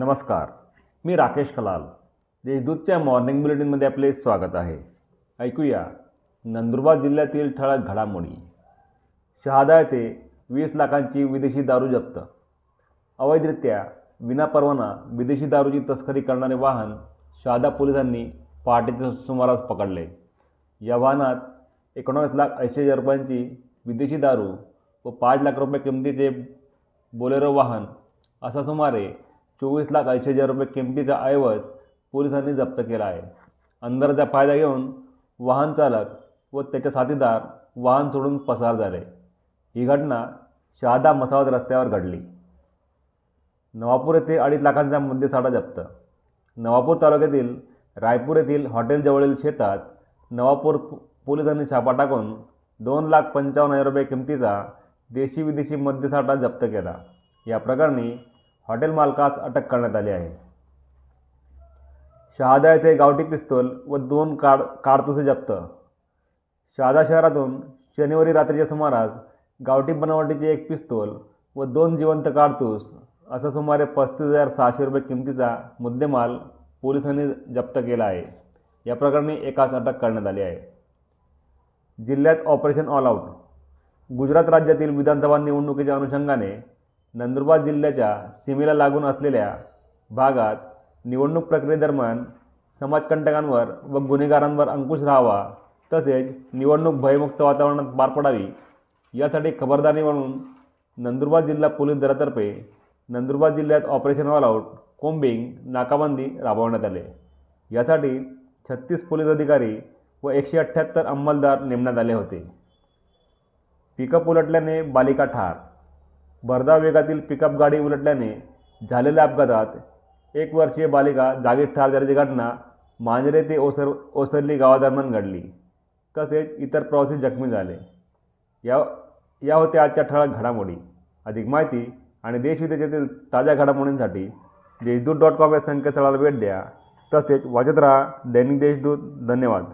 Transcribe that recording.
नमस्कार मी राकेश कलाल देशदूतच्या मॉर्निंग बुलेटिनमध्ये आपले स्वागत आहे. ऐकूया नंदुरबार जिल्ह्यातील ठळक घडामोडी. शहादा येथे वीस लाखांची विदेशी दारू जप्त. अवैधरित्या विनापरवाना विदेशी दारूची तस्करी करणारे वाहन शहादा पोलिसांनी पहाटेच्या सुमारास पकडले. या वाहनात एकोणावीस लाख ऐंशी हजार रुपयांची विदेशी दारू व पाच लाख रुपये किमतीचे बोलेरो वाहन असा सुमारे चोवीस लाख ऐंशी हजार रुपये किमतीचा ऐवज पोलिसांनी जप्त केला आहे. अंधाराचा फायदा घेऊन वाहन चालक व त्याचे साथीदार वाहन सोडून पसार झाले. ही घटना शहादा मसावत रस्त्यावर घडली. नवापूर येथे अडीच लाखांचा मद्यसाठा जप्त. नवापूर तालुक्यातील रायपूर येथील हॉटेलजवळील शेतात नवापूर पोलिसांनी छापा टाकून दोन लाख पंचावन्न हजार रुपये किमतीचा देशी विदेशी मद्यसाठा जप्त केला. या प्रकरणी हॉटेल मालकास अटक करण्यात आली आहे. शहादा येथे गावठी पिस्तोल व दोन काड काडतुसे जप्त. शहादा शहरातून शनिवारी रात्रीच्या सुमारास गावठी बनावटीचे एक पिस्तोल व दोन जिवंत काडतूस असं सुमारे पस्तीस हजार सहाशे रुपये किमतीचा मुद्देमाल पोलिसांनी जप्त केला आहे. या प्रकरणी एकास अटक करण्यात आली आहे. जिल्ह्यात ऑपरेशन ऑल आऊट गुजरात राज्यातील विधानसभा निवडणुकीच्या अनुषंगाने नंदुरबार जिल्ह्याच्या सीमेला लागून असलेल्या भागात निवडणूक प्रक्रियेदरम्यान समाजकंटकांवर व गुन्हेगारांवर अंकुश राहावा तसेच निवडणूक भयमुक्त वातावरणात पार पडावी यासाठी खबरदारी म्हणून नंदुरबार जिल्हा पोलीस दलातर्फे नंदुरबार जिल्ह्यात ऑपरेशन ऑल आऊट कोम्बिंग नाकाबंदी राबवण्यात आले. यासाठी छत्तीस पोलीस अधिकारी व एकशे अठ्ठ्याहत्तर अंमलदार नेमण्यात आले होते. पिकअप उलटल्याने बालिका ठार भरधाव वेगातील पिकअप गाडी उलटल्याने झालेल्या अपघातात एक वर्षीय बालिका जागीच ठार झाल्याची घटना मांजरे ते ओसर ओसरली गावादरम्यान घडली. तसेच इतर प्रवासी जखमी झाले. या या होत्या आजच्या ठळक घडामोडी. अधिक माहिती आणि देशविदेशातील ताज्या घडामोडींसाठी देशदूत डॉट कॉम या संकेतस्थळाला भेट द्या. तसेच वाचत राहा दैनिक देशदूत. धन्यवाद.